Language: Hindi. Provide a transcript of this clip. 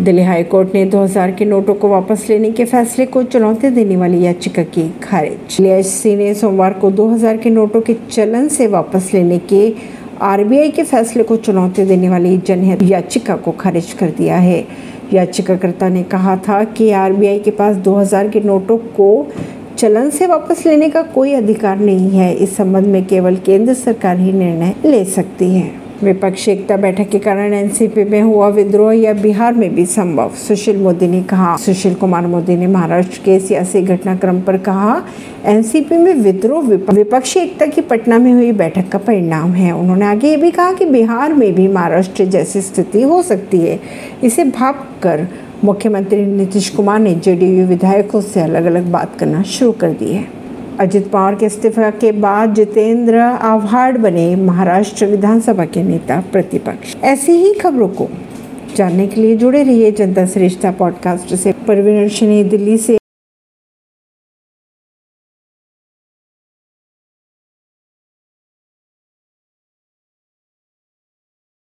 दिल्ली हाईकोर्ट ने 2000 के नोटों को वापस लेने के फैसले को चुनौती देने वाली याचिका की खारिज। एससी ने सोमवार को 2000 के नोटों के चलन से वापस लेने के आरबीआई के फैसले को चुनौती देने वाली जनहित याचिका को खारिज कर दिया है। याचिकाकर्ता ने कहा था कि आरबीआई के पास 2000 के नोटों को चलन से वापस लेने का कोई अधिकार नहीं है। इस संबंध में केवल केंद्र सरकार ही निर्णय ले सकती है। विपक्षी एकता बैठक के कारण एनसीपी में हुआ विद्रोह या बिहार में भी संभव, सुशील मोदी ने कहा। सुशील कुमार मोदी ने महाराष्ट्र के सियासी घटनाक्रम पर कहा, एनसीपी में विद्रोह, विपक्षी एकता की पटना में हुई बैठक का परिणाम है। उन्होंने आगे ये भी कहा कि बिहार में भी महाराष्ट्र जैसी स्थिति हो सकती है। इसे भाप कर मुख्यमंत्री नीतीश कुमार ने जेडीयू विधायकों से अलग अलग बात करना शुरू कर दी है। अजित पवार के इस्तीफा के बाद जितेंद्र आव्हाड बने महाराष्ट्र विधानसभा के नेता प्रतिपक्ष। ऐसी ही खबरों को जानने के लिए जुड़े रहिए जनता श्रेष्ठा पॉडकास्ट से। परवीन दिल्ली से